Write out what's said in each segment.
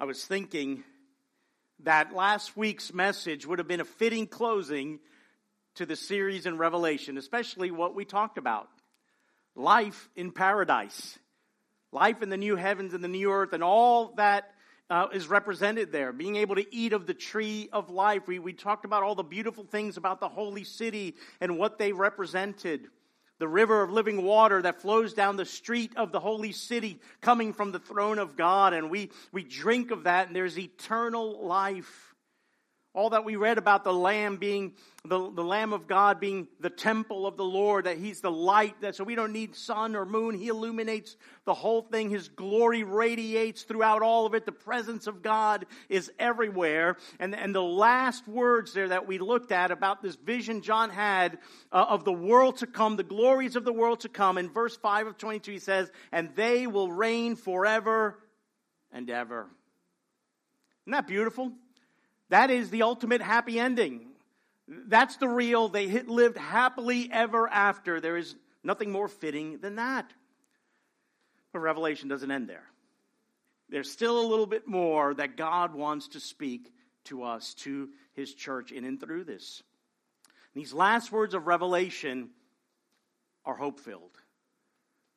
I was thinking that last week's message would have been a fitting closing to the series in Revelation, especially what we talked about life in paradise, life in the new heavens and the new earth, and all that uh, is represented there. Being able to eat of the tree of life. We, we talked about all the beautiful things about the holy city and what they represented. The river of living water that flows down the street of the holy city coming from the throne of God. And we, we drink of that, and there's eternal life. All that we read about the Lamb being the, the Lamb of God being the temple of the Lord, that He's the light, that so we don't need sun or moon. He illuminates the whole thing. His glory radiates throughout all of it. The presence of God is everywhere. And, and the last words there that we looked at about this vision John had uh, of the world to come, the glories of the world to come, in verse 5 of 22, he says, And they will reign forever and ever. Isn't that beautiful? That is the ultimate happy ending. That's the real, they lived happily ever after. There is nothing more fitting than that. But Revelation doesn't end there. There's still a little bit more that God wants to speak to us, to his church, in and through this. These last words of Revelation are hope filled.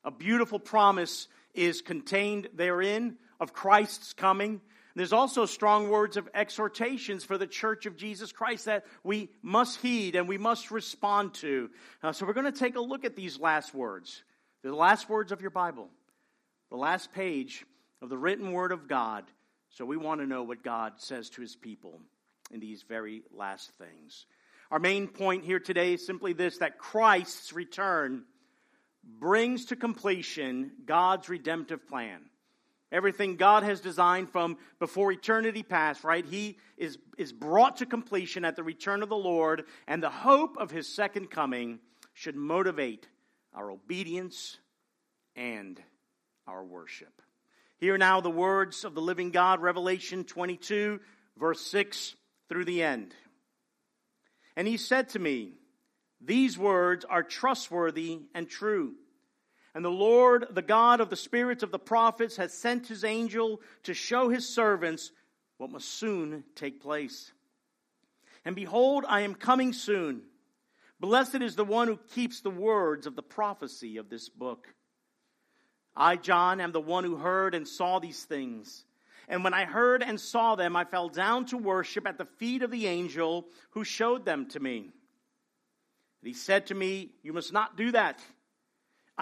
A beautiful promise is contained therein of Christ's coming there's also strong words of exhortations for the church of Jesus Christ that we must heed and we must respond to. Uh, so we're going to take a look at these last words. They're the last words of your Bible, the last page of the written word of God. So we want to know what God says to his people in these very last things. Our main point here today is simply this that Christ's return brings to completion God's redemptive plan. Everything God has designed from before eternity past, right? He is, is brought to completion at the return of the Lord, and the hope of his second coming should motivate our obedience and our worship. Hear now the words of the living God, Revelation 22, verse 6 through the end. And he said to me, These words are trustworthy and true. And the Lord, the God of the spirits of the prophets, has sent his angel to show his servants what must soon take place. And behold, I am coming soon. Blessed is the one who keeps the words of the prophecy of this book. I, John, am the one who heard and saw these things. And when I heard and saw them, I fell down to worship at the feet of the angel who showed them to me. And he said to me, You must not do that.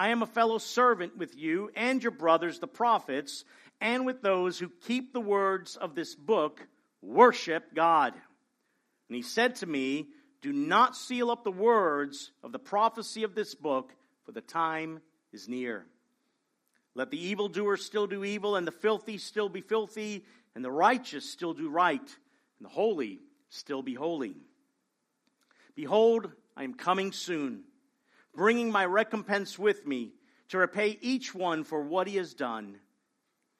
I am a fellow servant with you and your brothers, the prophets, and with those who keep the words of this book, worship God. And he said to me, Do not seal up the words of the prophecy of this book, for the time is near. Let the evildoer still do evil, and the filthy still be filthy, and the righteous still do right, and the holy still be holy. Behold, I am coming soon bringing my recompense with me to repay each one for what he has done.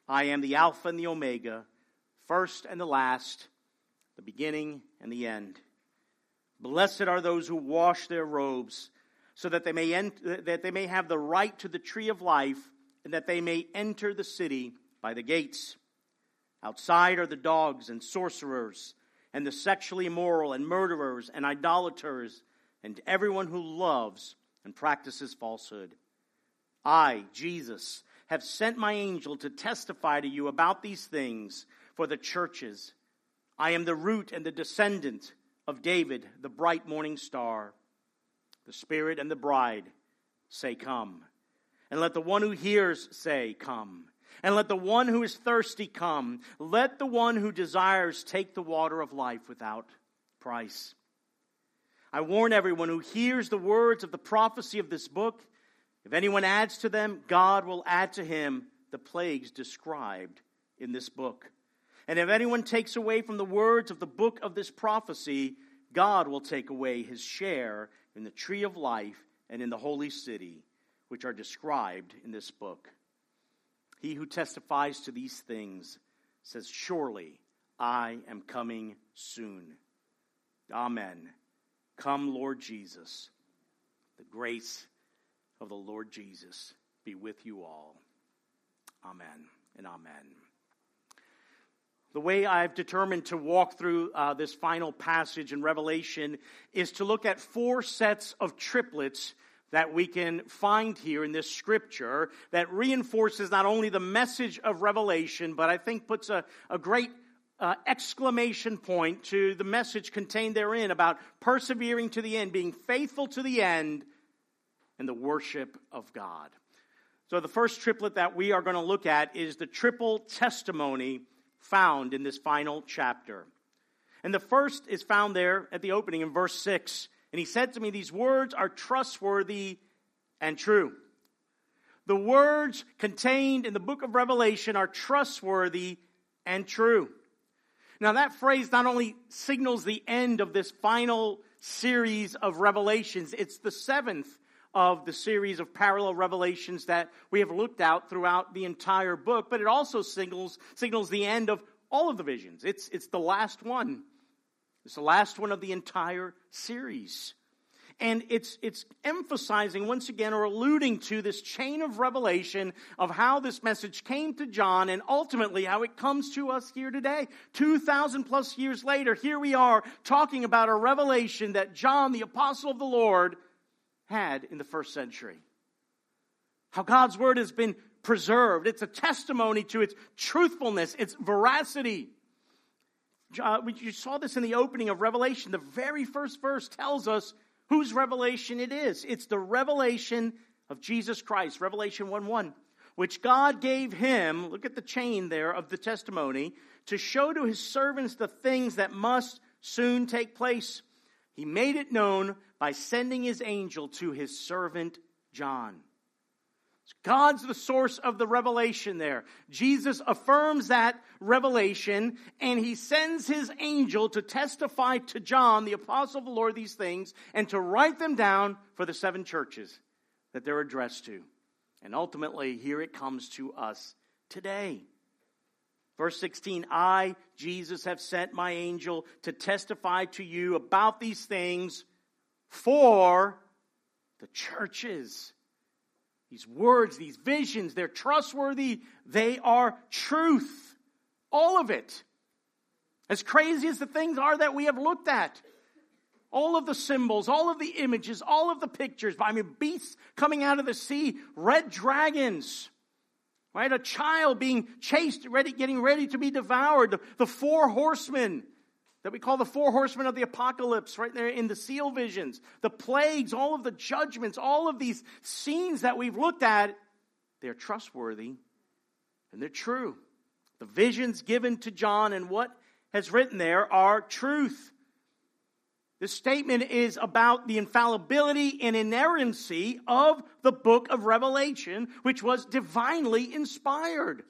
I am the Alpha and the Omega, first and the last, the beginning and the end. Blessed are those who wash their robes, so that they may ent- that they may have the right to the tree of life, and that they may enter the city by the gates. Outside are the dogs and sorcerers, and the sexually immoral, and murderers, and idolaters, and everyone who loves and practices falsehood. I, Jesus, have sent my angel to testify to you about these things for the churches. I am the root and the descendant of David, the bright morning star. The Spirit and the bride say, Come. And let the one who hears say, Come. And let the one who is thirsty come. Let the one who desires take the water of life without price. I warn everyone who hears the words of the prophecy of this book if anyone adds to them, God will add to him the plagues described in this book. And if anyone takes away from the words of the book of this prophecy, God will take away his share in the tree of life and in the holy city, which are described in this book. He who testifies to these things says, Surely I am coming soon. Amen. Come, Lord Jesus. The grace of the Lord Jesus be with you all. Amen and amen. the way I've determined to walk through uh, this final passage in Revelation is to look at four sets of triplets that we can find here in this scripture that reinforces not only the message of Revelation, but I think puts a, a great uh, exclamation point to the message contained therein about persevering to the end, being faithful to the end, and the worship of God. So, the first triplet that we are going to look at is the triple testimony found in this final chapter. And the first is found there at the opening in verse 6. And he said to me, These words are trustworthy and true. The words contained in the book of Revelation are trustworthy and true. Now, that phrase not only signals the end of this final series of revelations, it's the seventh of the series of parallel revelations that we have looked at throughout the entire book, but it also signals, signals the end of all of the visions. It's, it's the last one. It's the last one of the entire series. And it's, it's emphasizing once again or alluding to this chain of revelation of how this message came to John and ultimately how it comes to us here today. 2,000 plus years later, here we are talking about a revelation that John, the apostle of the Lord, had in the first century. How God's word has been preserved. It's a testimony to its truthfulness, its veracity. Uh, you saw this in the opening of Revelation. The very first verse tells us whose revelation it is. It's the revelation of Jesus Christ, Revelation 1 1, which God gave him, look at the chain there of the testimony, to show to his servants the things that must soon take place. He made it known by sending his angel to his servant John. God's the source of the revelation there. Jesus affirms that revelation and he sends his angel to testify to John, the apostle of the Lord, these things and to write them down for the seven churches that they're addressed to. And ultimately, here it comes to us today. Verse 16, I, Jesus, have sent my angel to testify to you about these things for the churches. These words, these visions, they're trustworthy. They are truth. All of it. As crazy as the things are that we have looked at. All of the symbols, all of the images, all of the pictures. I mean, beasts coming out of the sea, red dragons, right? A child being chased, ready, getting ready to be devoured. The, the four horsemen, that we call the four horsemen of the apocalypse right there in the seal visions, the plagues, all of the judgments, all of these scenes that we've looked at, they're trustworthy and they're true. The visions given to John and what has written there are truth. This statement is about the infallibility and inerrancy of the book of Revelation, which was divinely inspired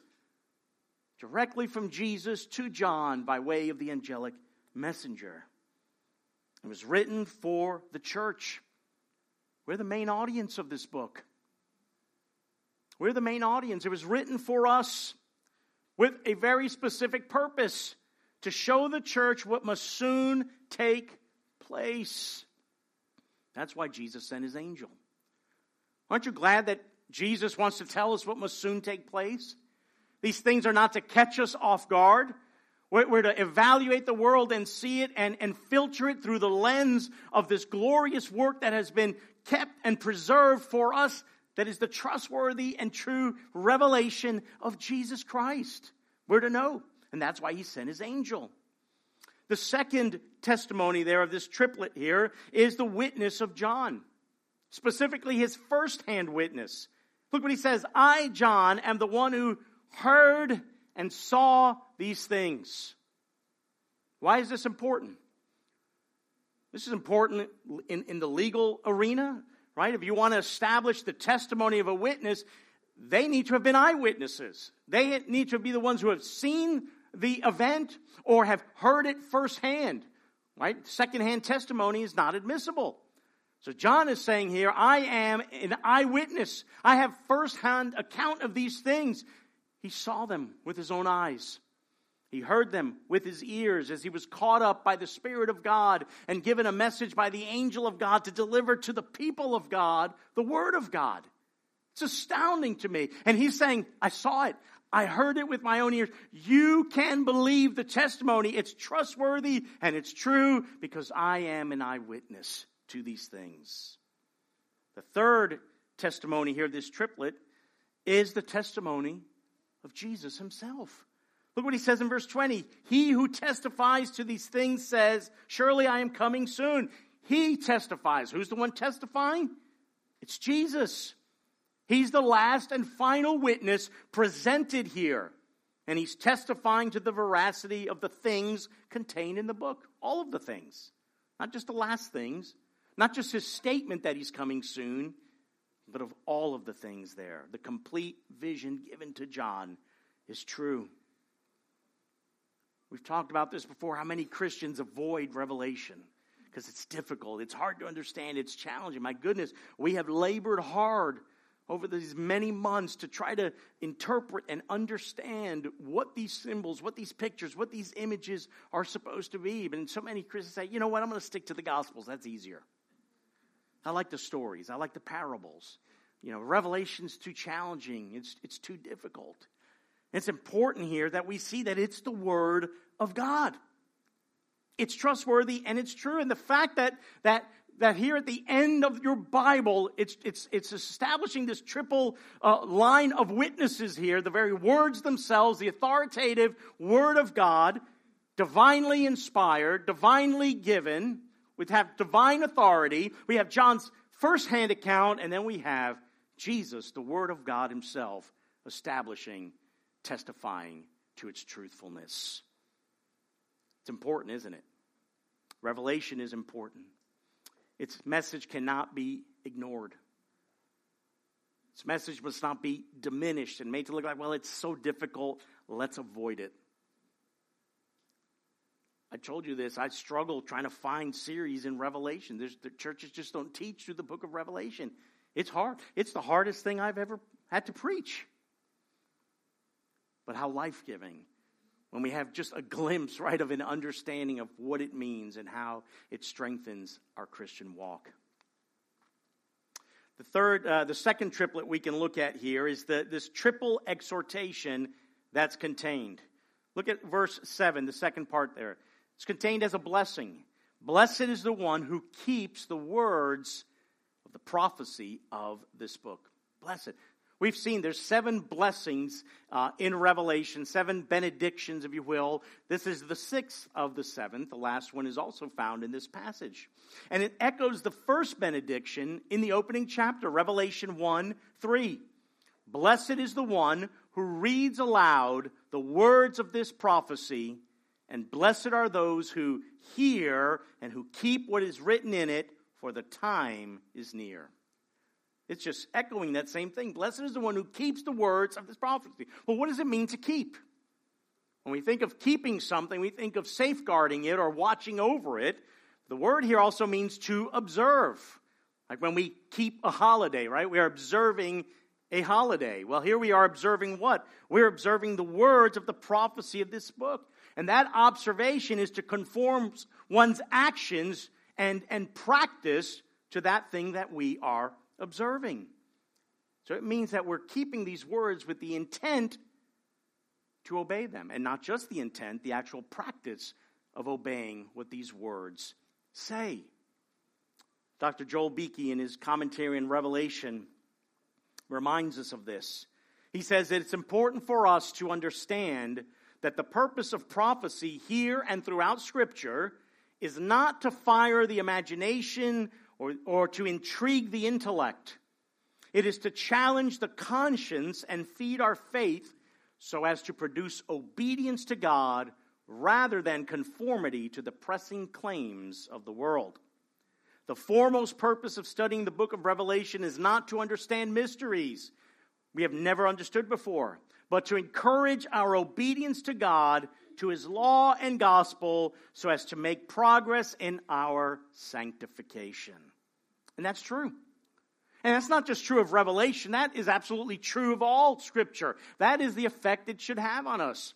directly from Jesus to John by way of the angelic messenger. It was written for the church. We're the main audience of this book. We're the main audience. It was written for us with a very specific purpose to show the church what must soon take place. That's why Jesus sent his angel. Aren't you glad that Jesus wants to tell us what must soon take place? These things are not to catch us off guard. We're, to evaluate the world and see it and, and filter it through the lens of this glorious work that has been kept and preserved for us that is the trustworthy and true revelation of Jesus Christ. We're to know. And that's why he sent his angel. The second testimony there of this triplet here is the witness of John, specifically his firsthand witness. Look what he says I, John, am the one who heard and saw these things. Why is this important? This is important in, in the legal arena, right? If you want to establish the testimony of a witness, they need to have been eyewitnesses. They need to be the ones who have seen the event or have heard it firsthand, right? Secondhand testimony is not admissible. So John is saying here, I am an eyewitness. I have firsthand account of these things. He saw them with his own eyes. He heard them with his ears as he was caught up by the Spirit of God and given a message by the angel of God to deliver to the people of God the Word of God. It's astounding to me. And he's saying, I saw it. I heard it with my own ears. You can believe the testimony. It's trustworthy and it's true because I am an eyewitness to these things. The third testimony here, this triplet, is the testimony of Jesus himself. Look what he says in verse 20. He who testifies to these things says, Surely I am coming soon. He testifies. Who's the one testifying? It's Jesus. He's the last and final witness presented here. And he's testifying to the veracity of the things contained in the book. All of the things. Not just the last things. Not just his statement that he's coming soon, but of all of the things there. The complete vision given to John is true. We've talked about this before how many Christians avoid revelation because it's difficult. It's hard to understand. It's challenging. My goodness, we have labored hard over these many months to try to interpret and understand what these symbols, what these pictures, what these images are supposed to be. But so many Christians say, you know what, I'm going to stick to the Gospels. That's easier. I like the stories, I like the parables. You know, Revelation's too challenging, it's, it's too difficult. It's important here that we see that it's the Word of God. It's trustworthy and it's true. And the fact that, that, that here at the end of your Bible, it's, it's, it's establishing this triple uh, line of witnesses here, the very words themselves, the authoritative Word of God, divinely inspired, divinely given. We have divine authority. We have John's firsthand account, and then we have Jesus, the Word of God Himself, establishing testifying to its truthfulness. It's important, isn't it? Revelation is important. Its message cannot be ignored. Its message must not be diminished and made to look like, well, it's so difficult, let's avoid it. I told you this. I struggle trying to find series in Revelation. There's, the churches just don't teach through the book of Revelation. It's hard. It's the hardest thing I've ever had to preach but how life giving when we have just a glimpse, right, of an understanding of what it means and how it strengthens our Christian walk. The third, uh, the second triplet we can look at here is the, this triple exhortation that's contained. Look at verse 7, the second part there. It's contained as a blessing. Blessed is the one who keeps the words of the prophecy of this book. Blessed. We've seen there's seven blessings uh, in Revelation, seven benedictions, if you will. This is the sixth of the seventh. The last one is also found in this passage. And it echoes the first benediction in the opening chapter, Revelation 1 3. Blessed is the one who reads aloud the words of this prophecy, and blessed are those who hear and who keep what is written in it, for the time is near. It's just echoing that same thing. Blessed is the one who keeps the words of this prophecy. Well, what does it mean to keep? When we think of keeping something, we think of safeguarding it or watching over it. The word here also means to observe. Like when we keep a holiday, right? We are observing a holiday. Well, here we are observing what? We're observing the words of the prophecy of this book. And that observation is to conform one's actions and, and practice to that thing that we are observing. So it means that we're keeping these words with the intent to obey them, and not just the intent, the actual practice of obeying what these words say. Dr. Joel Beeke, in his commentary in Revelation, reminds us of this. He says that it's important for us to understand that the purpose of prophecy here and throughout Scripture is not to fire the imagination or, or to intrigue the intellect. It is to challenge the conscience and feed our faith so as to produce obedience to God rather than conformity to the pressing claims of the world. The foremost purpose of studying the book of Revelation is not to understand mysteries we have never understood before, but to encourage our obedience to God, to his law and gospel, so as to make progress in our sanctification. And that's true. And that's not just true of Revelation, that is absolutely true of all Scripture. That is the effect it should have on us.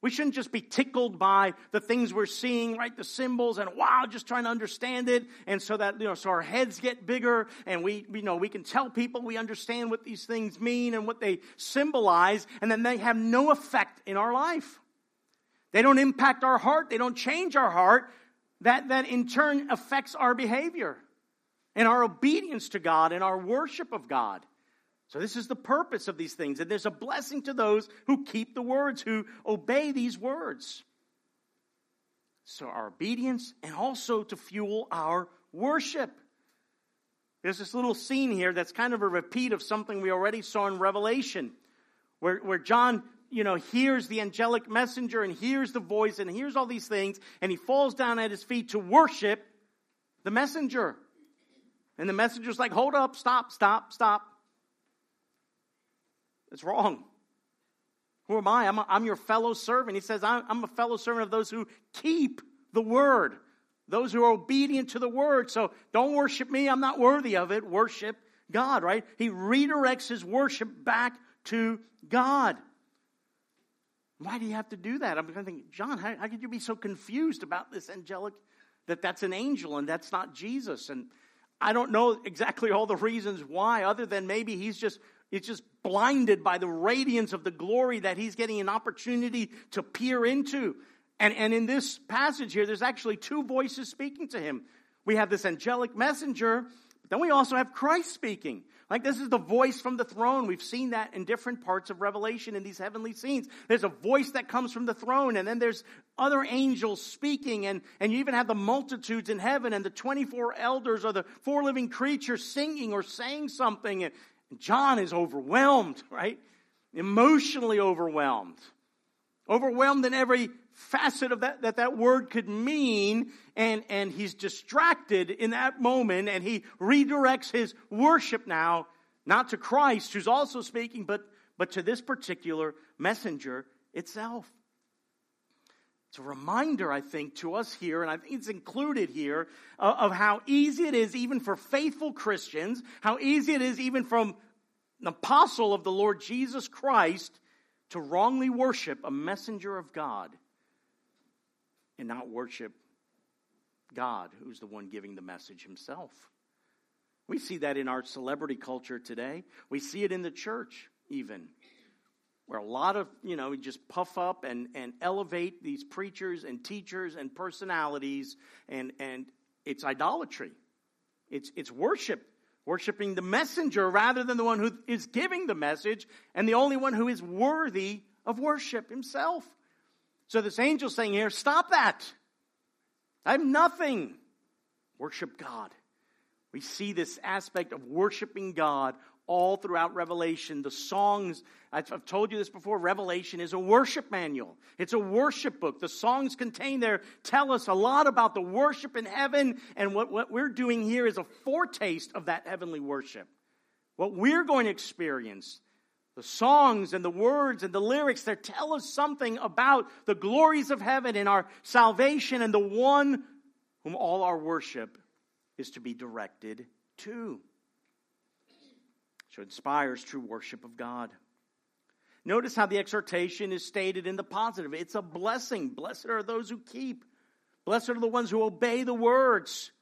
We shouldn't just be tickled by the things we're seeing, right? The symbols and wow, just trying to understand it. And so that, you know, so our heads get bigger and we, you know, we can tell people we understand what these things mean and what they symbolize. And then they have no effect in our life. They don't impact our heart. They don't change our heart. That, that in turn affects our behavior and our obedience to God and our worship of God. So, this is the purpose of these things. And there's a blessing to those who keep the words, who obey these words. So, our obedience and also to fuel our worship. There's this little scene here that's kind of a repeat of something we already saw in Revelation, where, where John, you know, hears the angelic messenger and hears the voice and hears all these things, and he falls down at his feet to worship the messenger. And the messenger's like, hold up, stop, stop, stop. It's wrong. Who am I? I'm, a, I'm your fellow servant. He says, I'm, I'm a fellow servant of those who keep the word, those who are obedient to the word. So don't worship me. I'm not worthy of it. Worship God, right? He redirects his worship back to God. Why do you have to do that? I'm going to think, John, how, how could you be so confused about this angelic, that that's an angel and that's not Jesus? And I don't know exactly all the reasons why, other than maybe he's just it's just blinded by the radiance of the glory that he's getting an opportunity to peer into. And, and in this passage here, there's actually two voices speaking to him. We have this angelic messenger, but then we also have Christ speaking. Like this is the voice from the throne. We've seen that in different parts of Revelation in these heavenly scenes. There's a voice that comes from the throne, and then there's other angels speaking, and, and you even have the multitudes in heaven, and the 24 elders or the four living creatures singing or saying something. And, John is overwhelmed, right? Emotionally overwhelmed. Overwhelmed in every facet of that that, that word could mean, and, and he's distracted in that moment, and he redirects his worship now, not to Christ, who's also speaking, but, but to this particular messenger itself. It's a reminder, I think, to us here, and I think it's included here, uh, of how easy it is, even for faithful Christians, how easy it is, even from an apostle of the Lord Jesus Christ, to wrongly worship a messenger of God and not worship God, who's the one giving the message himself. We see that in our celebrity culture today. We see it in the church, even where a lot of, you know, we just puff up and, and elevate these preachers and teachers and personalities, and, and it's idolatry. It's, it's worship, worshiping the messenger rather than the one who is giving the message, and the only one who is worthy of worship himself. So this angel saying here, stop that. I have nothing. Worship God. We see this aspect of worshiping God all throughout Revelation. The songs, I've told you this before, Revelation is a worship manual. It's a worship book. The songs contained there tell us a lot about the worship in heaven, and what, what we're doing here is a foretaste of that heavenly worship. What we're going to experience. The songs and the words and the lyrics, they tell us something about the glories of heaven and our salvation and the one whom all our worship is to be directed to. So inspires true worship of God. Notice how the exhortation is stated in the positive. It's a blessing. Blessed are those who keep. Blessed are the ones who obey the words.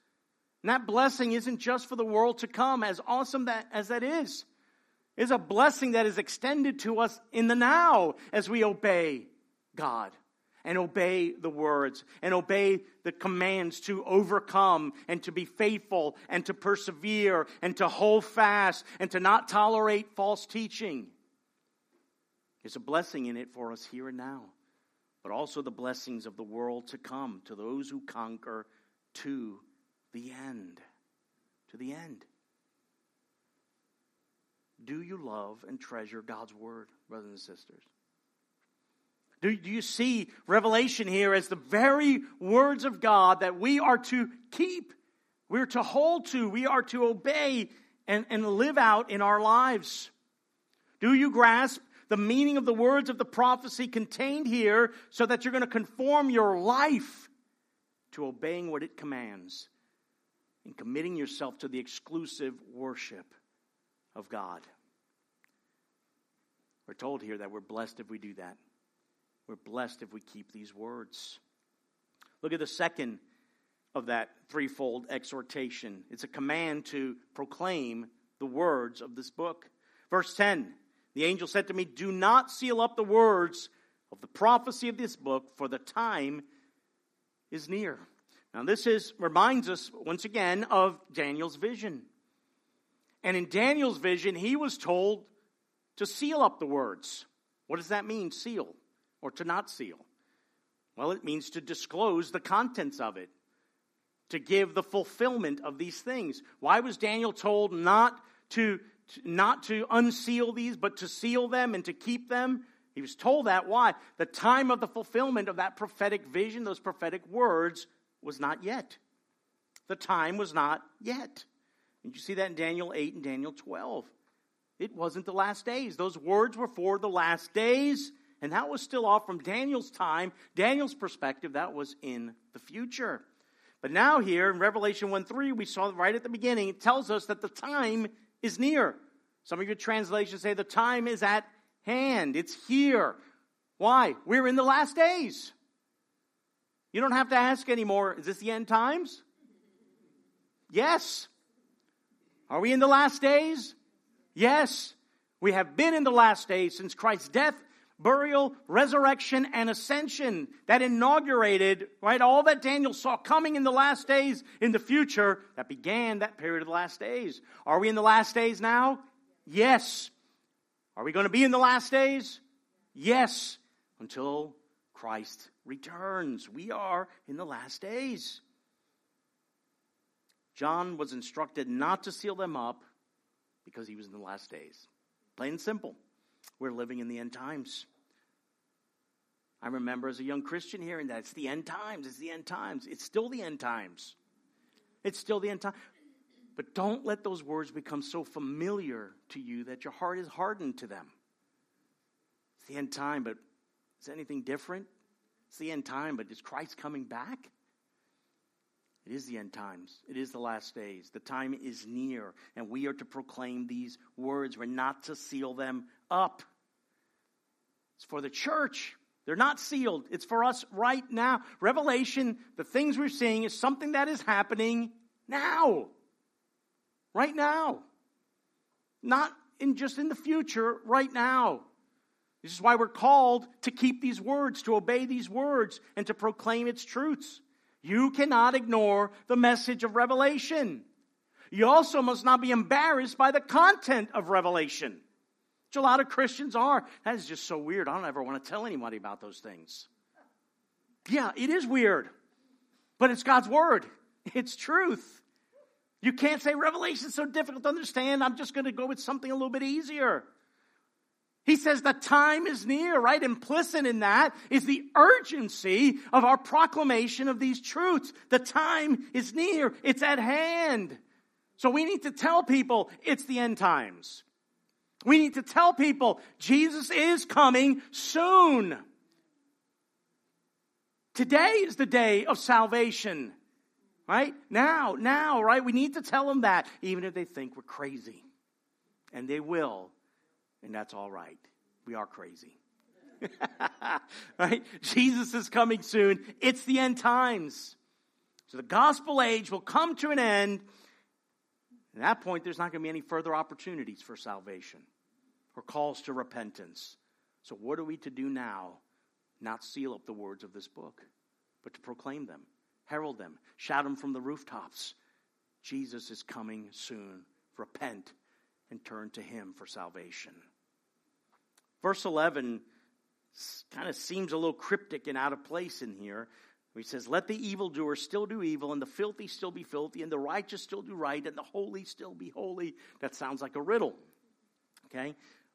And that blessing isn't just for the world to come, as awesome that, as that is. It's a blessing that is extended to us in the now as we obey God and obey the words and obey the commands to overcome and to be faithful and to persevere and to hold fast and to not tolerate false teaching. There's a blessing in it for us here and now, but also the blessings of the world to come to those who conquer to the end. To the end. Do you love and treasure God's word, brothers and sisters? Do, do you see Revelation here as the very words of God that we are to keep, we're to hold to, we are to obey and, and live out in our lives? Do you grasp the meaning of the words of the prophecy contained here so that you're going to conform your life to obeying what it commands and committing yourself to the exclusive worship of God? We're told here that we're blessed if we do that. We're blessed if we keep these words. Look at the second of that threefold exhortation. It's a command to proclaim the words of this book. Verse 10 The angel said to me, Do not seal up the words of the prophecy of this book, for the time is near. Now, this is reminds us once again of Daniel's vision. And in Daniel's vision, he was told to seal up the words. What does that mean, seal, or to not seal? Well, it means to disclose the contents of it, to give the fulfillment of these things. Why was Daniel told not to, not to unseal these, but to seal them and to keep them? He was told that. Why? The time of the fulfillment of that prophetic vision, those prophetic words, was not yet. The time was not yet. And you see that in Daniel 8 and Daniel 12. It wasn't the last days. Those words were for the last days. And that was still off from Daniel's time, Daniel's perspective, that was in the future. But now, here in Revelation 1 3, we saw right at the beginning, it tells us that the time is near. Some of your translations say the time is at hand, it's here. Why? We're in the last days. You don't have to ask anymore, is this the end times? Yes. Are we in the last days? Yes. We have been in the last days since Christ's death, burial, resurrection, and ascension that inaugurated, right, all that Daniel saw coming in the last days in the future that began that period of the last days. Are we in the last days now? Yes. Are we going to be in the last days? Yes. Until Christ returns. We are in the last days. John was instructed not to seal them up because he was in the last days. Plain and simple. We're living in the end times. I remember as a young Christian hearing that it's the end times, it's the end times. It's still the end times. It's still the end time. But don't let those words become so familiar to you that your heart is hardened to them. It's the end time, but is anything different? It's the end time, but is Christ coming back? It is the end times. It is the last days. The time is near, and we are to proclaim these words. We're not to seal them up. It's for the church. They're not sealed. It's for us right now. Revelation, the things we're seeing, is something that is happening now. Right now. Not in just in the future, right now. This is why we're called to keep these words, to obey these words, and to proclaim its truths. You cannot ignore the message of Revelation. You also must not be embarrassed by the content of Revelation, which a lot of Christians are. That is just so weird. I don't ever want to tell anybody about those things. Yeah, it is weird, but it's God's Word, it's truth. You can't say Revelation is so difficult to understand. I'm just going to go with something a little bit easier. He says the time is near, right? Implicit in that is the urgency of our proclamation of these truths. The time is near. It's at hand. So we need to tell people it's the end times. We need to tell people Jesus is coming soon. Today is the day of salvation. Right? Now, now, right? We need to tell them that, even if they think we're crazy. And they will and that's all right. We are crazy. right? Jesus is coming soon. It's the end times. So the gospel age will come to an end. At that point, there's not going to be any further opportunities for salvation or calls to repentance. So, what are we to do now? Not seal up the words of this book, but to proclaim them, herald them, shout them from the rooftops. Jesus is coming soon. Repent and turn to Him for salvation. Verse 11 kind of seems a little cryptic and out of place in here. He says, Let the evildoer still do evil, and the filthy still be filthy, and the righteous still do right, and the holy still be holy. That sounds like a riddle. Okay?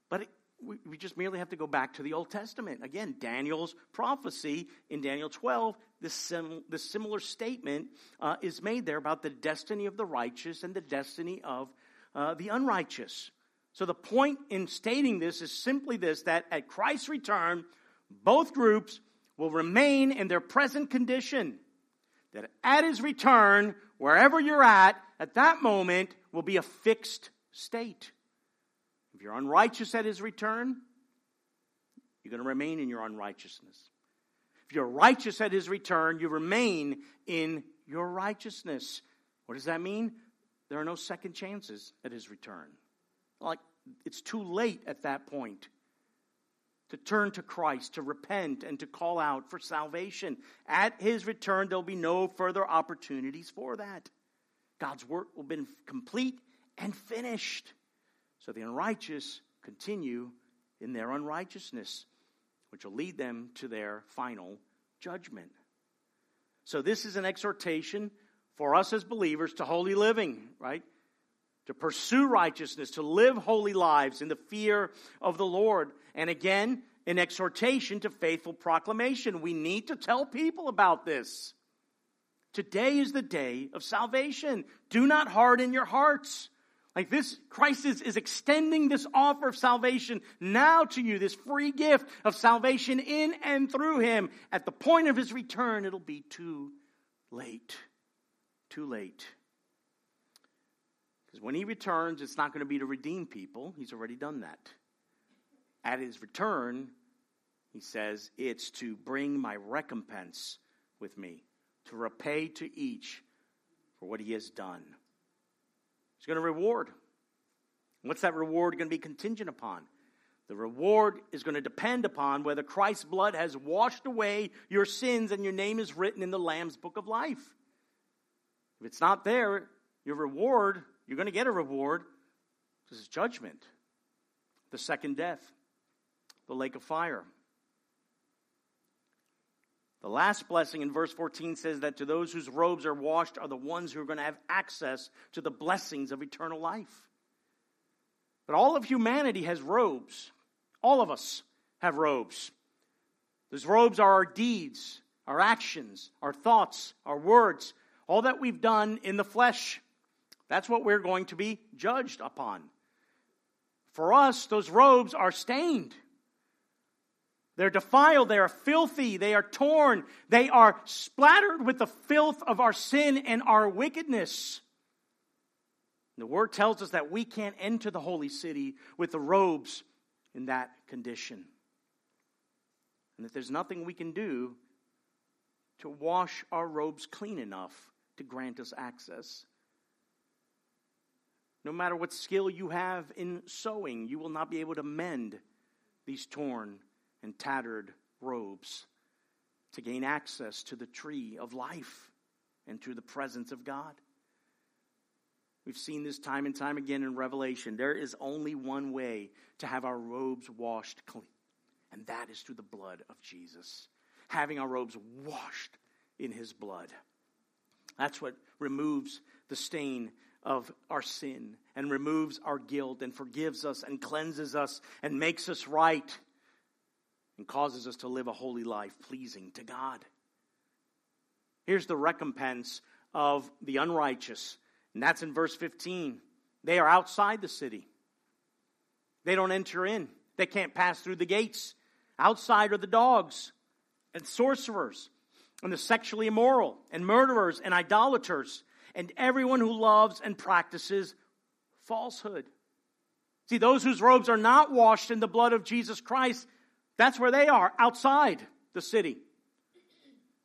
But it, we, we, just merely have to go back to the Old Testament. Again, Daniel's prophecy in Daniel 12, this, sim, this similar statement uh, is made there about the destiny of the righteous and the destiny of uh, the unrighteous. So the point in stating this is simply this that at Christ's return, both groups will remain in their present condition. That at his return, wherever you're at, at that moment will be a fixed state. If you're unrighteous at his return, you're going to remain in your unrighteousness. If you're righteous at his return, you remain in your righteousness. What does that mean? There are no second chances at his return. Like, it's too late at that point to turn to Christ, to repent, and to call out for salvation. At his return, there'll be no further opportunities for that. God's work will be complete and finished. So the unrighteous continue in their unrighteousness, which will lead them to their final judgment. So this is an exhortation for us as believers to holy living, right? To pursue righteousness, to live holy lives in the fear of the Lord. And again, an exhortation to faithful proclamation. We need to tell people about this. Today is the day of salvation. Do not harden your hearts. Like this, Christ is, is extending this offer of salvation now to you, this free gift of salvation in and through Him. At the point of His return, it'll be too late. Too late. Because when He returns, it's not going to be to redeem people, He's already done that. At His return, He says, it's to bring my recompense with me, to repay to each for what He has done. He's going to reward. What's that reward going to be contingent upon? The reward is going to depend upon whether Christ's blood has washed away your sins and your name is written in the Lamb's book of life. If it's not there, your reward, you're going to get a reward. This is judgment, the second death, the lake of fire. The last blessing in verse 14 says that to those whose robes are washed are the ones who are going to have access to the blessings of eternal life. But all of humanity has robes. All of us have robes. Those robes are our deeds, our actions, our thoughts, our words, all that we've done in the flesh. That's what we're going to be judged upon. For us, those robes are stained. They're defiled. They are filthy. They are torn. They are splattered with the filth of our sin and our wickedness. The word tells us that we can't enter the holy city with the robes in that condition. And that there's nothing we can do to wash our robes clean enough to grant us access. No matter what skill you have in sewing, you will not be able to mend these torn and tattered robes to gain access to the tree of life and to the presence of God. We've seen this time and time again in Revelation. There is only one way to have our robes washed clean, and that is through the blood of Jesus. Having our robes washed in his blood. That's what removes the stain of our sin and removes our guilt and forgives us and cleanses us and makes us right and causes us to live a holy life pleasing to God. Here's the recompense of the unrighteous, and that's in verse 15. They are outside the city, they don't enter in, they can't pass through the gates. Outside are the dogs and sorcerers and the sexually immoral and murderers and idolaters and everyone who loves and practices falsehood. See, those whose robes are not washed in the blood of Jesus Christ that's where they are, outside the city.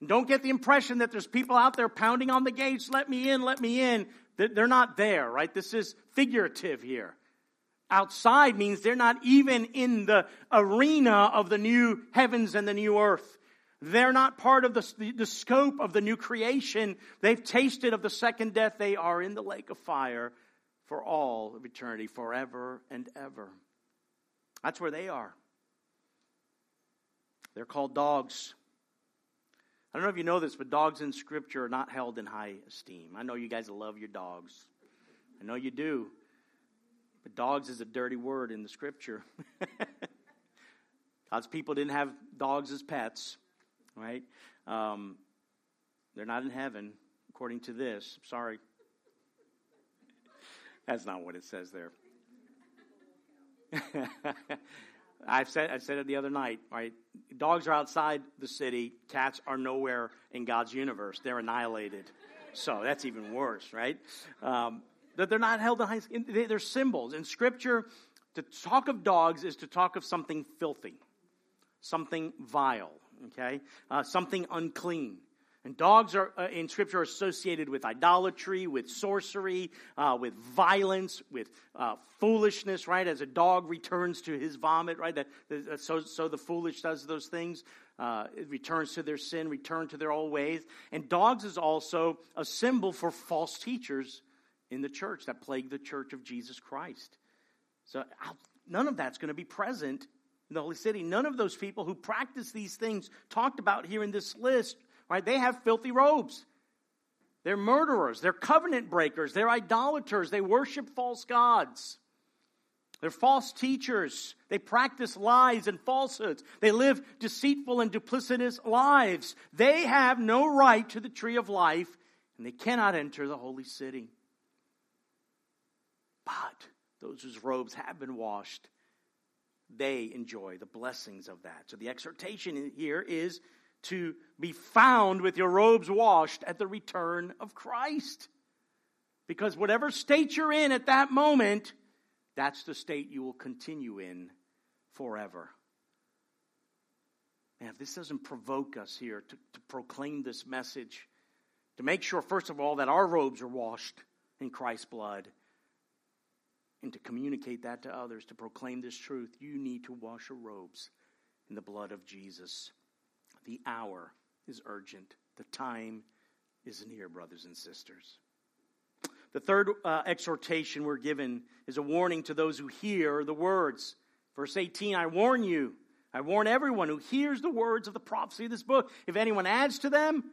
And don't get the impression that there's people out there pounding on the gates, let me in, let me in. They're not there, right? This is figurative here. Outside means they're not even in the arena of the new heavens and the new earth. They're not part of the, the scope of the new creation. They've tasted of the second death. They are in the lake of fire for all of eternity, forever and ever. That's where they are. They're called dogs. I don't know if you know this, but dogs in Scripture are not held in high esteem. I know you guys love your dogs. I know you do. But dogs is a dirty word in the Scripture. God's people didn't have dogs as pets, right? Um, they're not in heaven, according to this. Sorry. That's not what it says there. I said I said it the other night, right? Dogs are outside the city, cats are nowhere in God's universe. They're annihilated. So that's even worse, right? Um, that they're not held in high they're symbols. In scripture, to talk of dogs is to talk of something filthy, something vile, okay? Uh, something unclean. And dogs are uh, in Scripture associated with idolatry, with sorcery, uh, with violence, with uh, foolishness. Right, as a dog returns to his vomit. Right, that, that, so so the foolish does those things. Uh, it returns to their sin, return to their old ways. And dogs is also a symbol for false teachers in the church that plague the church of Jesus Christ. So none of that's going to be present in the Holy City. None of those people who practice these things talked about here in this list right? They have filthy robes. They're murderers. They're covenant breakers. They're idolaters. They worship false gods. They're false teachers. They practice lies and falsehoods. They live deceitful and duplicitous lives. They have no right to the tree of life, and they cannot enter the holy city. But those whose robes have been washed, they enjoy the blessings of that. So the exhortation here is to be found with your robes washed at the return of Christ. Because whatever state you're in at that moment, that's the state you will continue in forever. And if this doesn't provoke us here to, to proclaim this message, to make sure, first of all, that our robes are washed in Christ's blood, and to communicate that to others, to proclaim this truth, you need to wash your robes in the blood of Jesus. The hour is urgent. The time is near, brothers and sisters. The third uh, exhortation we're given is a warning to those who hear the words. Verse 18 I warn you, I warn everyone who hears the words of the prophecy of this book. If anyone adds to them,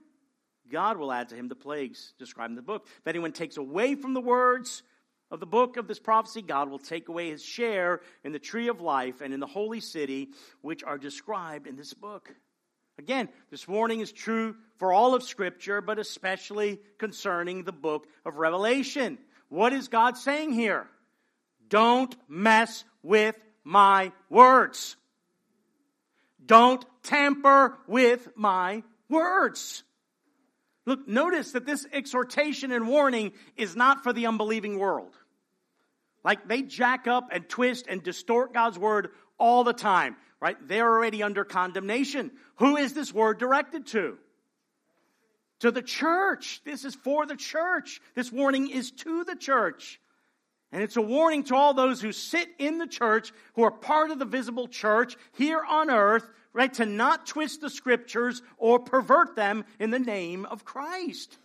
God will add to him the plagues described in the book. If anyone takes away from the words of the book of this prophecy, God will take away his share in the tree of life and in the holy city, which are described in this book. Again, this warning is true for all of Scripture, but especially concerning the book of Revelation. What is God saying here? Don't mess with my words. Don't tamper with my words. Look, notice that this exhortation and warning is not for the unbelieving world. Like they jack up and twist and distort God's word all the time right? They're already under condemnation. Who is this word directed to? To the church. This is for the church. This warning is to the church. And it's a warning to all those who sit in the church, who are part of the visible church here on earth, right? To not twist the scriptures or pervert them in the name of Christ.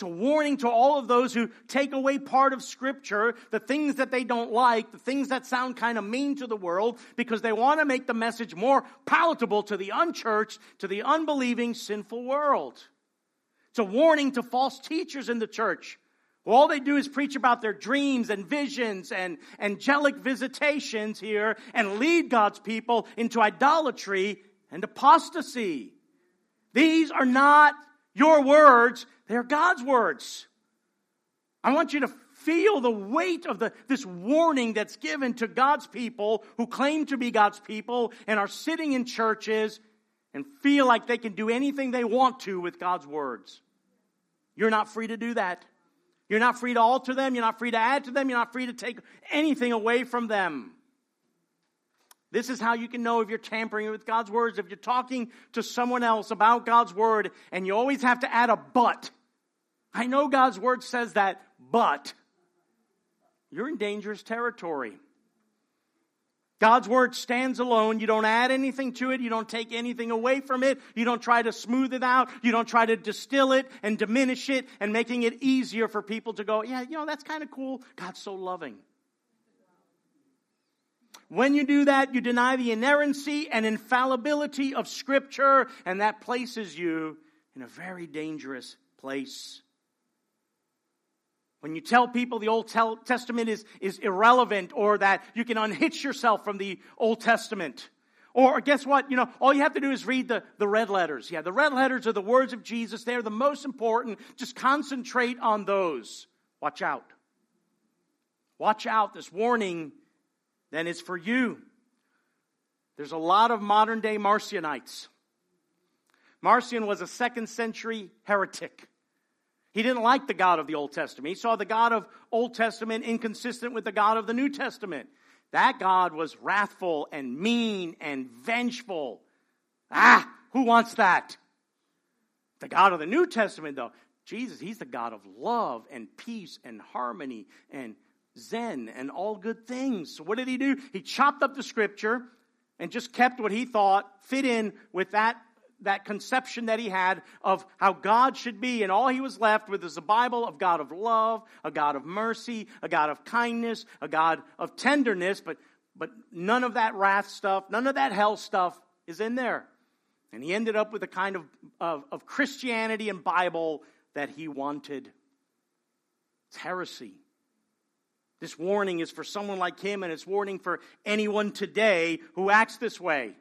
It's a warning to all of those who take away part of Scripture, the things that they don't like, the things that sound kind of mean to the world, because they want to make the message more palatable to the unchurched, to the unbelieving, sinful world. It's a warning to false teachers in the church. all they do is preach about their dreams and visions and angelic visitations here and lead God's people into idolatry and apostasy. These are not your words, they're God's words. I want you to feel the weight of the, this warning that's given to God's people who claim to be God's people and are sitting in churches and feel like they can do anything they want to with God's words. You're not free to do that. You're not free to alter them. You're not free to add to them. You're not free to take anything away from them. This is how you can know if you're tampering with God's words. If you're talking to someone else about God's word and you always have to add a but. I know God's word says that, but you're in dangerous territory. God's word stands alone. You don't add anything to it. You don't take anything away from it. You don't try to smooth it out. You don't try to distill it and diminish it and making it easier for people to go, yeah, you know, that's kind of cool. God's so loving. When you do that, you deny the inerrancy and infallibility of Scripture, and that places you in a very dangerous place. When you tell people the Old Testament is, is irrelevant or that you can unhitch yourself from the Old Testament. Or guess what? You know, all you have to do is read the, the red letters. Yeah, the red letters are the words of Jesus. They're the most important. Just concentrate on those. Watch out. Watch out. This warning then it's for you. There's a lot of modern day Marcionites. Marcion was a second century heretic. He didn't like the God of the Old Testament. He saw the God of Old Testament inconsistent with the God of the New Testament. That God was wrathful and mean and vengeful. Ah, who wants that? The God of the New Testament, though, Jesus, He's the God of love and peace and harmony and Zen and all good things. So, what did He do? He chopped up the scripture and just kept what He thought fit in with that that conception that he had of how God should be, and all he was left with is a Bible of God of love, a God of mercy, a God of kindness, a God of tenderness, but, but none of that wrath stuff, none of that hell stuff is in there. And he ended up with a kind of, of, of Christianity and Bible that he wanted. It's heresy. This warning is for someone like him, and it's warning for anyone today who acts this way.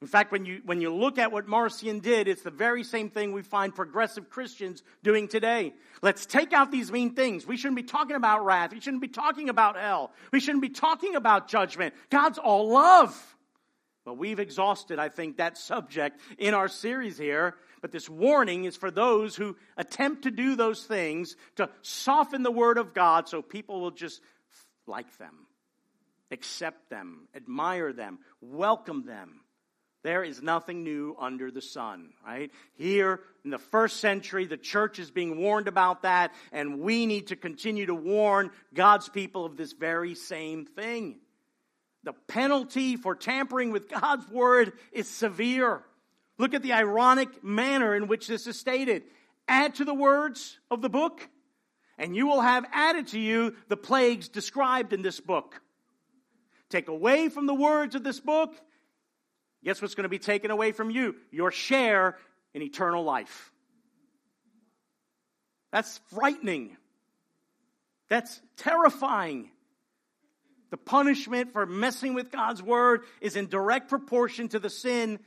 In fact, when you, when you look at what Marcion did, it's the very same thing we find progressive Christians doing today. Let's take out these mean things. We shouldn't be talking about wrath. We shouldn't be talking about hell. We shouldn't be talking about judgment. God's all love. But we've exhausted, I think, that subject in our series here. But this warning is for those who attempt to do those things to soften the word of God so people will just like them, accept them, admire them, welcome them. There is nothing new under the sun, right? Here in the first century, the church is being warned about that, and we need to continue to warn God's people of this very same thing. The penalty for tampering with God's word is severe. Look at the ironic manner in which this is stated. Add to the words of the book, and you will have added to you the plagues described in this book. Take away from the words of this book, Guess what's going to be taken away from you? Your share in eternal life. That's frightening. That's terrifying. The punishment for messing with God's word is in direct proportion to the sin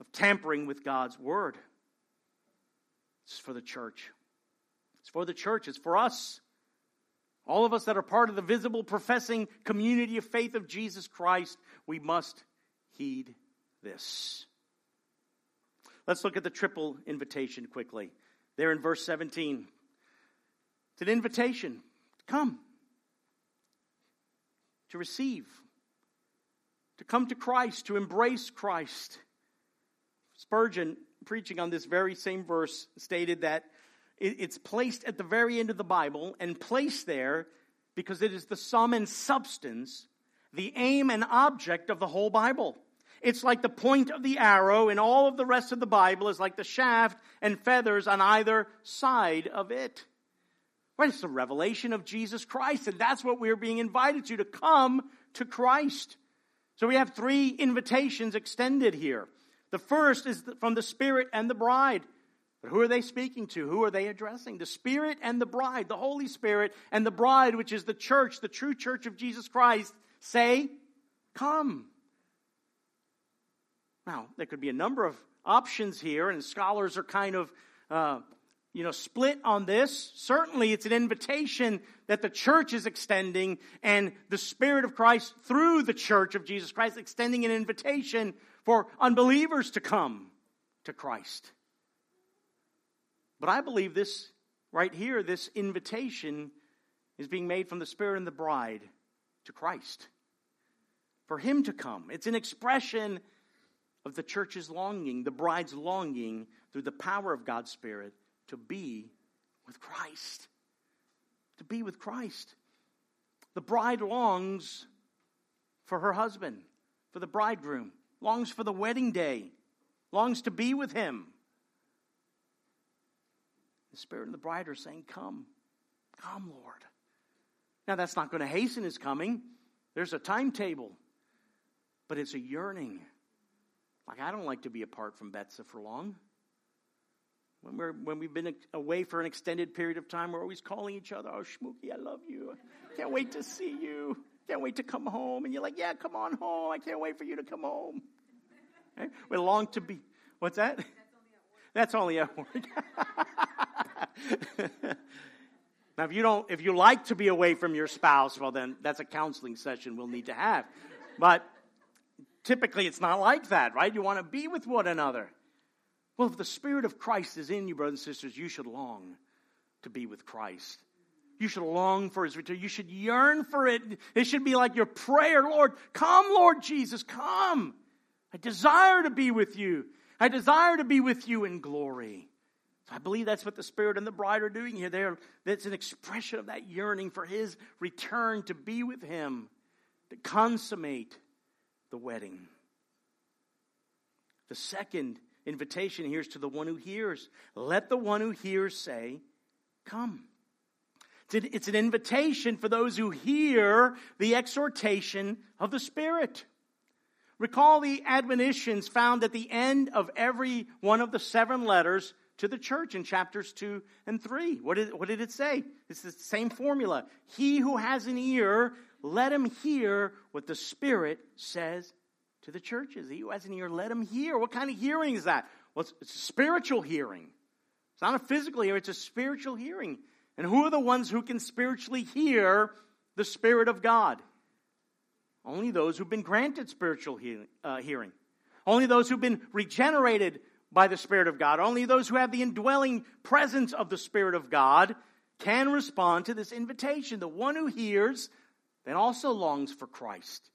of tampering with God's word. It's for the church. It's for the church. It's for us. All of us that are part of the visible professing community of faith of Jesus Christ, we must heed this. Let's look at the triple invitation quickly. There in verse 17. It's an invitation to come, to receive, to come to Christ, to embrace Christ. Spurgeon, preaching on this very same verse, stated that it's placed at the very end of the Bible and placed there because it is the sum and substance, the aim and object of the whole Bible. It's like the point of the arrow, and all of the rest of the Bible is like the shaft and feathers on either side of it. Right? It's the revelation of Jesus Christ, and that's what we're being invited to, to come to Christ. So we have three invitations extended here. The first is from the Spirit and the bride. But who are they speaking to? Who are they addressing? The Spirit and the bride, the Holy Spirit and the bride, which is the church, the true church of Jesus Christ, say, Come. Now, there could be a number of options here, and scholars are kind of, uh, you know, split on this. Certainly, it's an invitation that the church is extending, and the Spirit of Christ through the church of Jesus Christ extending an invitation for unbelievers to come to Christ. But I believe this right here, this invitation is being made from the Spirit and the bride to Christ. For Him to come. It's an expression of the church's longing, the bride's longing through the power of God's Spirit to be with Christ. To be with Christ. The bride longs for her husband, for the bridegroom, longs for the wedding day, longs to be with him. The Spirit and the bride are saying, Come, come, Lord. Now, that's not going to hasten his coming. There's a timetable, but it's a yearning like, I don't like to be apart from Betsa for long. When, we're, when we've been away for an extended period of time, we're always calling each other, Oh, Schmooky, I love you. Can't wait to see you. Can't wait to come home. And you're like, Yeah, come on home. I can't wait for you to come home. We long to be. What's that? That's only at work. now, if you don't, if you like to be away from your spouse, well, then that's a counseling session we'll need to have. But typically it's not like that, right? You want to be with one another. Well, if the Spirit of Christ is in you, brothers and sisters, you should long to be with Christ. You should long for his return. You should yearn for it. It should be like your prayer, Lord, come, Lord Jesus, come. I desire to be with you. I desire to be with you in glory. So I believe that's what the Spirit and the bride are doing here. There, that's an expression of that yearning for his return to be with him, to consummate the wedding. The second invitation here is to the one who hears. Let the one who hears say, Come. It's an invitation for those who hear the exhortation of the Spirit. Recall the admonitions found at the end of every one of the seven letters to the church in chapters 2 and 3. What did, what did it say? It's the same formula. He who has an ear, let him hear what the Spirit says to the churches. He who has an ear, let him hear. What kind of hearing is that? Well, it's, it's a spiritual hearing. It's not a physical hearing, it's a spiritual hearing. And who are the ones who can spiritually hear the Spirit of God? Only those who've been granted spiritual uh, hearing. Only those who've been regenerated by the Spirit of God. Only those who have the indwelling presence of the Spirit of God can respond to this invitation. The one who hears then also longs for Christ.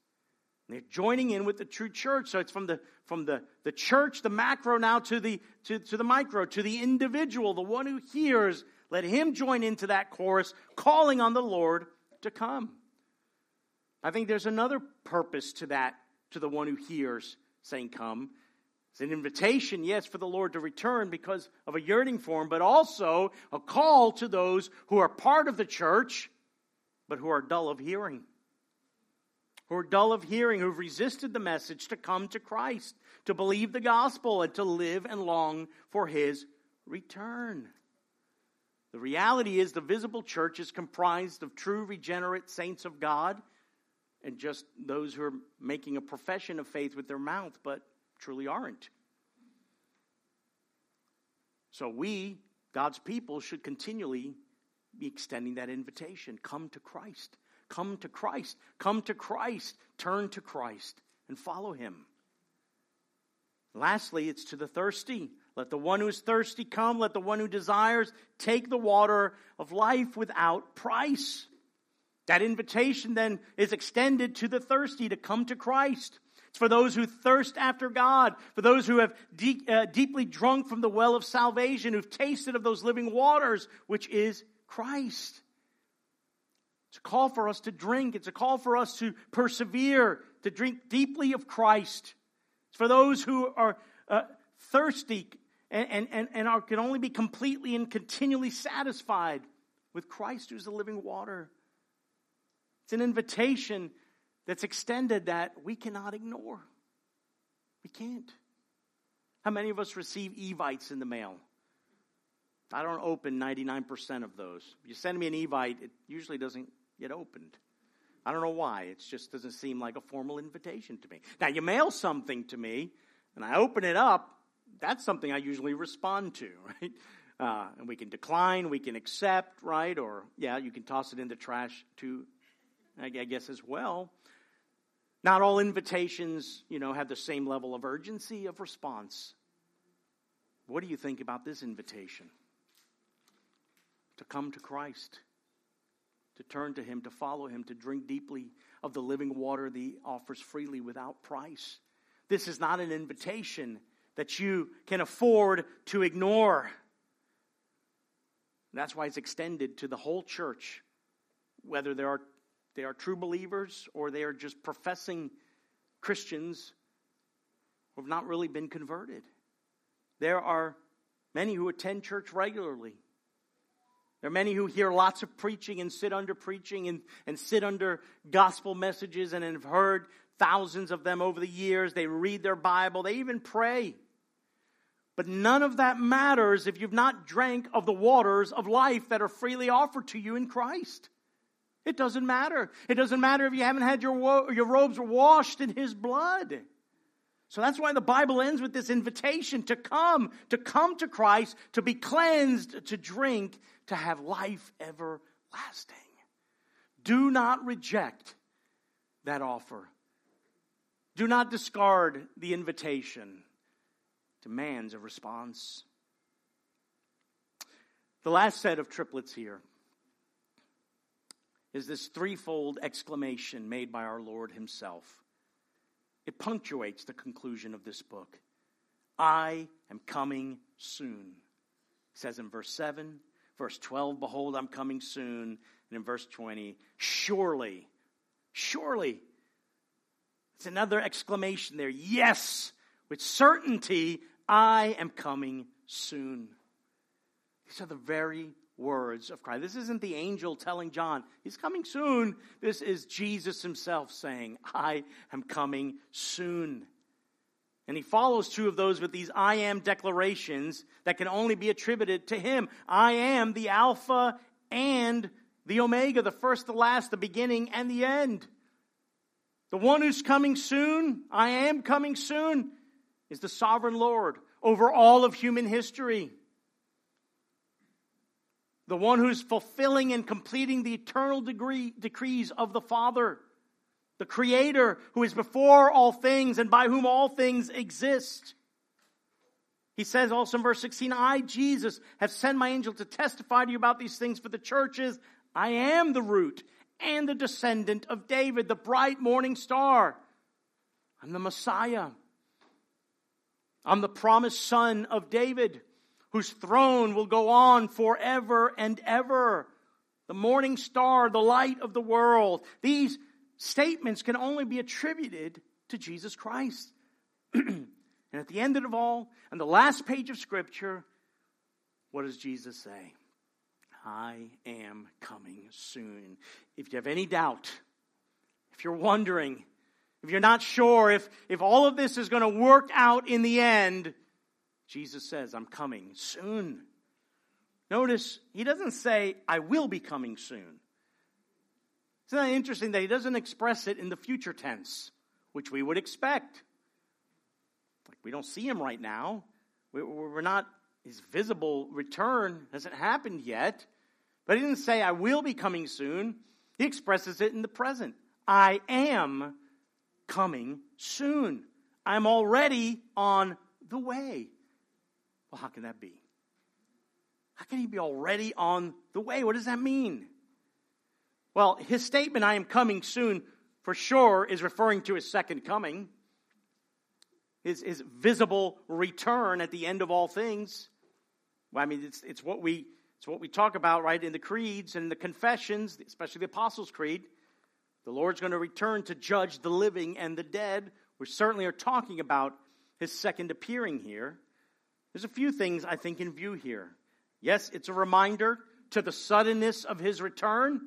They're joining in with the true church. So it's from the from the, the church, the macro now to the to, to the micro, to the individual, the one who hears, let him join into that chorus, calling on the Lord to come. I think there's another purpose to that, to the one who hears saying, Come. It's an invitation, yes, for the Lord to return because of a yearning for him, but also a call to those who are part of the church, but who are dull of hearing who are dull of hearing, who've resisted the message to come to Christ, to believe the gospel, and to live and long for his return. The reality is the visible church is comprised of true regenerate saints of God and just those who are making a profession of faith with their mouth but truly aren't. So we, God's people, should continually be extending that invitation come to Christ. Come to Christ. Come to Christ. Turn to Christ and follow him. Lastly, it's to the thirsty. Let the one who is thirsty come. Let the one who desires take the water of life without price. That invitation then is extended to the thirsty to come to Christ. It's for those who thirst after God, for those who have uh, deeply drunk from the well of salvation, who've tasted of those living waters, which is Christ. It's a call for us to drink. It's a call for us to persevere, to drink deeply of Christ. It's for those who are uh, thirsty and, and, and are, can only be completely and continually satisfied with Christ, who's the living water. It's an invitation that's extended that we cannot ignore. We can't. How many of us receive evites in the mail? I don't open 99% of those. You send me an evite, it usually doesn't get opened. I don't know why. It just doesn't seem like a formal invitation to me. Now, you mail something to me, and I open it up. That's something I usually respond to, right? Uh, and we can decline, we can accept, right? Or, yeah, you can toss it in the trash too, I guess, as well. Not all invitations, you know, have the same level of urgency of response. What do you think about this invitation? To come to Christ to turn to Him, to follow Him, to drink deeply of the living water that He offers freely without price. This is not an invitation that you can afford to ignore. That's why it's extended to the whole church, whether they are, they are true believers or they are just professing Christians who have not really been converted. There are many who attend church regularly there are many who hear lots of preaching and sit under preaching and, and sit under gospel messages and have heard thousands of them over the years. They read their Bible, they even pray. But none of that matters if you've not drank of the waters of life that are freely offered to you in Christ. It doesn't matter. It doesn't matter if you haven't had your, your robes washed in His blood. So that's why the Bible ends with this invitation to come, to come to Christ, to be cleansed, to drink, to have life everlasting. Do not reject that offer. Do not discard the invitation. Demands a response. The last set of triplets here is this threefold exclamation made by our Lord Himself. It punctuates the conclusion of this book I am coming soon. It says in verse 7, verse 12, Behold, I'm coming soon. And in verse 20, Surely, surely. It's another exclamation there. Yes, with certainty, I am coming soon. These are the very words of Christ. This isn't the angel telling John, he's coming soon. This is Jesus himself saying, I am coming soon. And he follows two of those with these I am declarations that can only be attributed to him. I am the Alpha and the Omega, the first, the last, the beginning, and the end. The one who's coming soon, I am coming soon, is the sovereign Lord over all of human history the one who's fulfilling and completing the eternal degree, decrees of the Father, the Creator who is before all things and by whom all things exist. He says also in verse 16, I, Jesus, have sent my angel to testify to you about these things for the churches. I am the root and the descendant of David, the bright morning star. I'm the Messiah. I'm the promised son of David whose throne will go on forever and ever. The morning star, the light of the world. These statements can only be attributed to Jesus Christ. and at the end of all, on the last page of Scripture, what does Jesus say? I am coming soon. If you have any doubt, if you're wondering, if you're not sure if, if all of this is going to work out in the end, Jesus says, I'm coming soon. Notice, he doesn't say, I will be coming soon. Isn't that interesting that he doesn't express it in the future tense, which we would expect? Like, we don't see him right now. We're not, his visible return hasn't happened yet. But he didn't say, I will be coming soon. He expresses it in the present. I am coming soon. I'm already on the way. Well, how can that be? How can he be already on the way? What does that mean? Well, his statement, I am coming soon, for sure is referring to his second coming, his, his visible return at the end of all things. Well, I mean, it's, it's, what we, it's what we talk about, right, in the creeds and the confessions, especially the Apostles' Creed. The Lord's going to return to judge the living and the dead. We certainly are talking about his second appearing here. There's a few things I think in view here. Yes, it's a reminder to the suddenness of his return.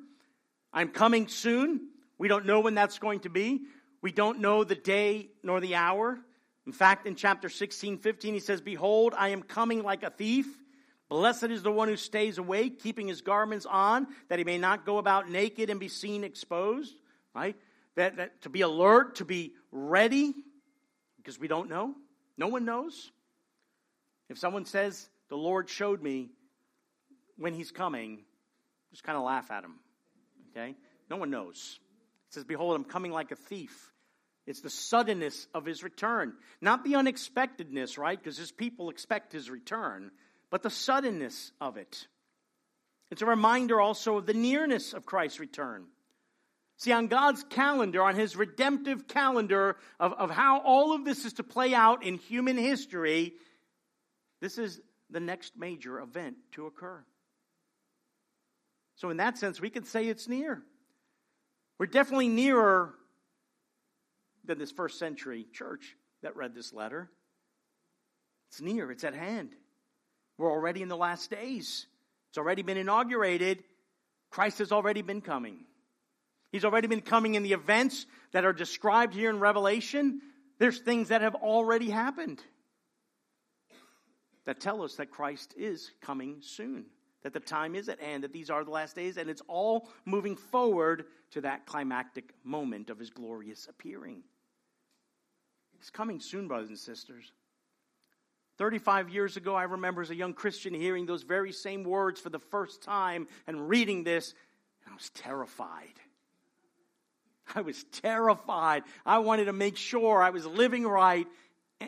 I'm coming soon. We don't know when that's going to be. We don't know the day nor the hour. In fact, in chapter 16, 15, he says, Behold, I am coming like a thief. Blessed is the one who stays awake, keeping his garments on, that he may not go about naked and be seen exposed. Right? That, that to be alert, to be ready, because we don't know. No one knows. If someone says, The Lord showed me when he's coming, just kind of laugh at him. Okay? No one knows. It says, Behold, I'm coming like a thief. It's the suddenness of his return, not the unexpectedness, right? Because his people expect his return, but the suddenness of it. It's a reminder also of the nearness of Christ's return. See, on God's calendar, on his redemptive calendar of, of how all of this is to play out in human history, this is the next major event to occur. So, in that sense, we can say it's near. We're definitely nearer than this first century church that read this letter. It's near, it's at hand. We're already in the last days. It's already been inaugurated. Christ has already been coming. He's already been coming in the events that are described here in Revelation. There's things that have already happened that tell us that Christ is coming soon, that the time is at hand, that these are the last days, and it's all moving forward to that climactic moment of his glorious appearing. He's coming soon, brothers and sisters. 35 years ago, I remember as a young Christian hearing those very same words for the first time and reading this, and I was terrified. I was terrified. I wanted to make sure I was living right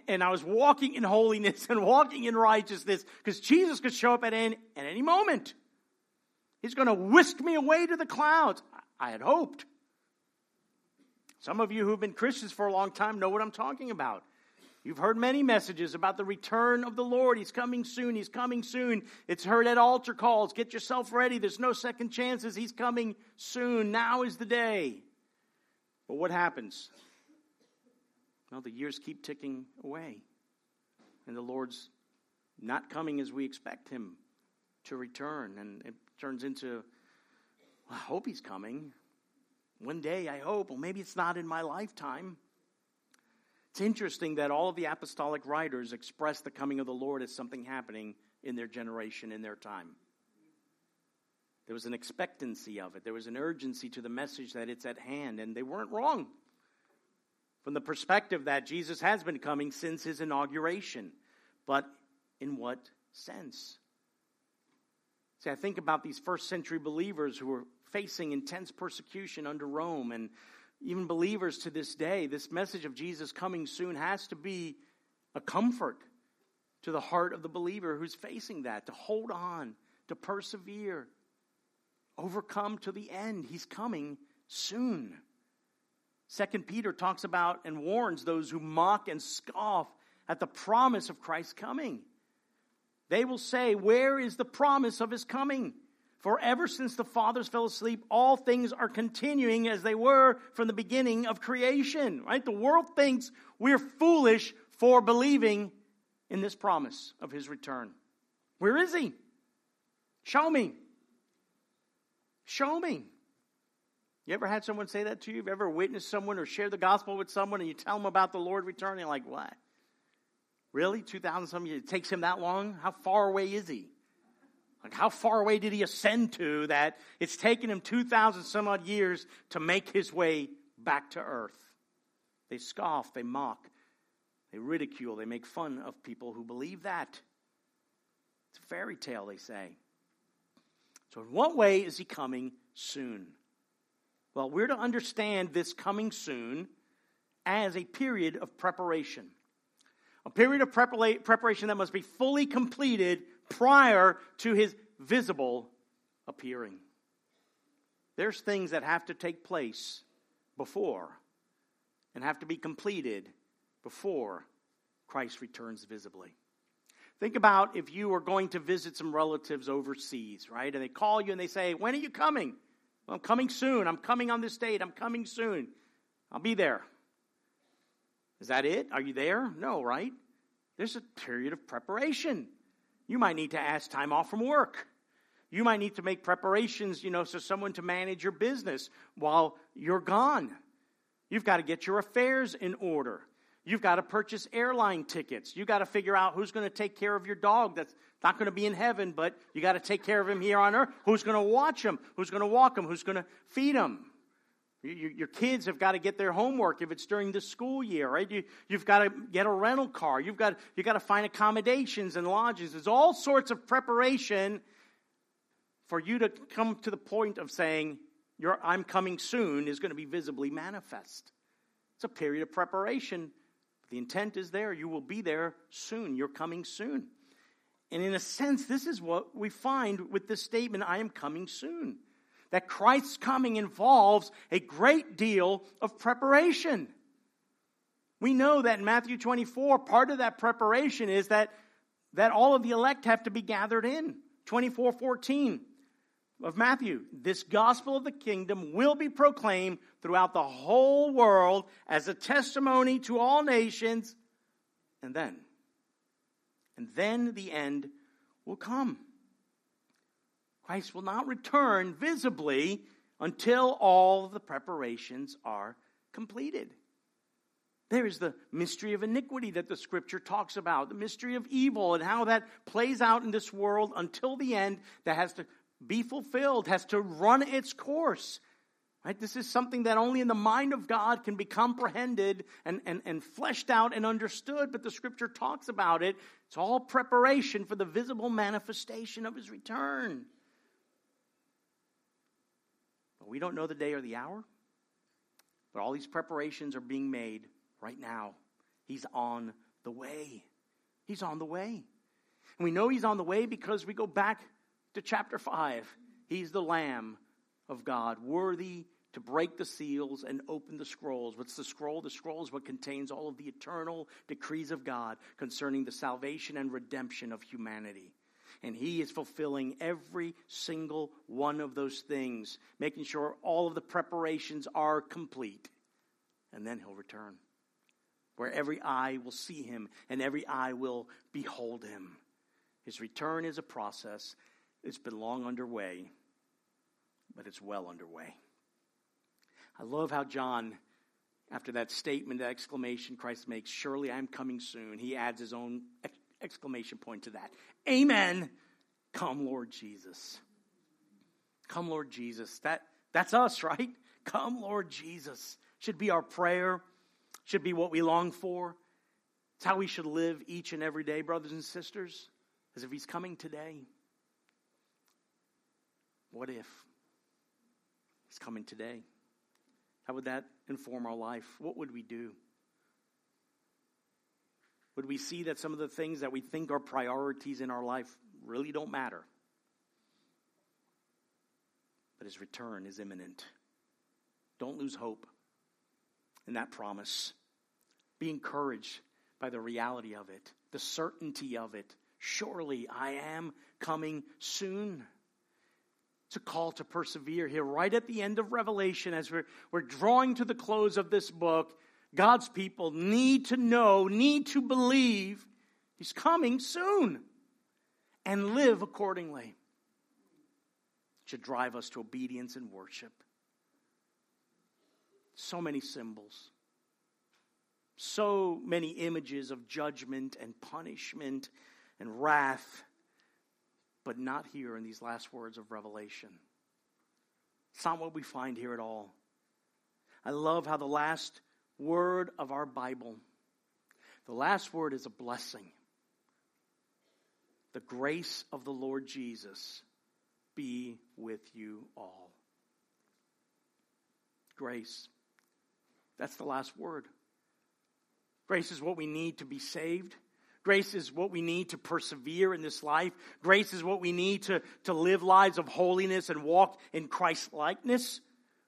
and I was walking in holiness and walking in righteousness because Jesus could show up at any, at any moment. He's going to whisk me away to the clouds. I had hoped. Some of you who've been Christians for a long time know what I'm talking about. You've heard many messages about the return of the Lord. He's coming soon. He's coming soon. It's heard at altar calls. Get yourself ready. There's no second chances. He's coming soon. Now is the day. What happens? Well, the years keep ticking away. And the Lord's not coming as we expect him to return. And it turns into, well, I hope he's coming. One day, I hope. Well, maybe it's not in my lifetime. It's interesting that all of the apostolic writers express the coming of the Lord as something happening in their generation, in their time. There was an expectancy of it, there was an urgency to the message that it's at hand, and they weren't wrong. From the perspective that Jesus has been coming since his inauguration. But in what sense? See, I think about these first century believers who were facing intense persecution under Rome and even believers to this day, this message of Jesus coming soon has to be a comfort to the heart of the believer who's facing that, to hold on, to persevere, overcome to the end. He's coming soon. Second Peter talks about and warns those who mock and scoff at the promise of Christ's coming. They will say, Where is the promise of his coming? For ever since the fathers fell asleep, all things are continuing as they were from the beginning of creation. Right? The world thinks we're foolish for believing in this promise of his return. Where is he? Show me. Show me. You ever had someone say that to you? You've ever witnessed someone or shared the gospel with someone and you tell them about the Lord returning? Like, what? Really? 2,000 some years? It takes him that long? How far away is he? Like, how far away did he ascend to that it's taken him 2,000 some odd years to make his way back to earth? They scoff, they mock, they ridicule, they make fun of people who believe that. It's a fairy tale, they say. So, in what way is he coming soon? Well, we're to understand this coming soon as a period of preparation. A period of preparation that must be fully completed prior to his visible appearing. There's things that have to take place before and have to be completed before Christ returns visibly. Think about if you are going to visit some relatives overseas, right? And they call you and they say, When are you coming? Well, I'm coming soon. I'm coming on this date. I'm coming soon. I'll be there. Is that it? Are you there? No, right? There's a period of preparation. You might need to ask time off from work. You might need to make preparations, you know, so someone to manage your business while you're gone. You've got to get your affairs in order. You've got to purchase airline tickets. You've got to figure out who's going to take care of your dog that's not going to be in heaven, but you got to take care of him here on earth. Who's going to watch him? Who's going to walk him? Who's going to feed him? Your kids have got to get their homework if it's during the school year, right? You, have got to get a rental car. You've got, you've got to find accommodations and lodges. There's all sorts of preparation for you to come to the point of saying, I'm coming soon is going to be visibly manifest. It's a period of preparation. The intent is there. You will be there soon. You're coming soon. And in a sense, this is what we find with this statement I am coming soon that Christ's coming involves a great deal of preparation. We know that in Matthew 24, part of that preparation is that, that all of the elect have to be gathered in. 24 14 of Matthew. This gospel of the kingdom will be proclaimed throughout the whole world as a testimony to all nations. And then, and then the end will come. Christ will not return visibly until all the preparations are completed. There is the mystery of iniquity that the scripture talks about, the mystery of evil and how that plays out in this world until the end that has to be fulfilled, has to run its course. Right? This is something that only in the mind of God can be comprehended and, and, and fleshed out and understood, but the scripture talks about it. It's all preparation for the visible manifestation of his return. But we don't know the day or the hour. But all these preparations are being made right now. He's on the way. He's on the way. And we know he's on the way because we go back to chapter 5. He's the Lamb of God, worthy to break the seals and open the scrolls. What's the scroll? The scroll is what contains all of the eternal decrees of God concerning the salvation and redemption of humanity. And he is fulfilling every single one of those things, making sure all of the preparations are complete. And then he'll return, where every eye will see him and every eye will behold him. His return is a process. It's been long underway, but it's well underway. I love how John, after that statement, that exclamation Christ makes, Surely I'm coming soon, he adds his own exclamation point to that. Amen. Come, Lord Jesus. Come, Lord Jesus. That, that's us, right? Come, Lord Jesus. Should be our prayer, should be what we long for. It's how we should live each and every day, brothers and sisters, as if He's coming today. What if He's coming today? How would that inform our life? What would we do? Would we see that some of the things that we think are priorities in our life really don't matter? But his return is imminent. Don't lose hope in that promise. Be encouraged by the reality of it, the certainty of it. Surely I am coming soon. It's a call to persevere here, right at the end of Revelation, as we're, we're drawing to the close of this book. God's people need to know, need to believe He's coming soon and live accordingly. It should drive us to obedience and worship. So many symbols, so many images of judgment and punishment and wrath but not here in these last words of Revelation. It's not what we find here at all. I love how the last word of our Bible, the last word is a blessing. The grace of the Lord Jesus be with you all. Grace. That's the last word. Grace is what we need to be saved. Grace is what we need to persevere in this life. Grace is what we need to, to live lives of holiness and walk in Christ likeness.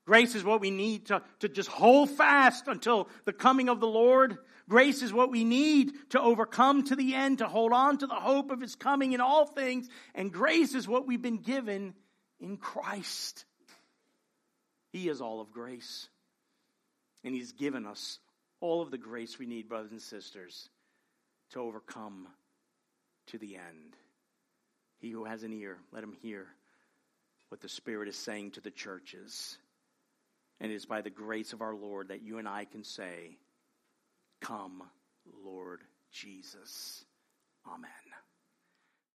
Grace is what we need to, to just hold fast until the coming of the Lord. Grace is what we need to overcome to the end, to hold on to the hope of His coming in all things. And grace is what we've been given in Christ. He is all of grace. And He's given us all of the grace we need, brothers and sisters to overcome to the end. He who has an ear, let him hear what the Spirit is saying to the churches. And it is by the grace of our Lord that you and I can say, Come, Lord Jesus. Amen.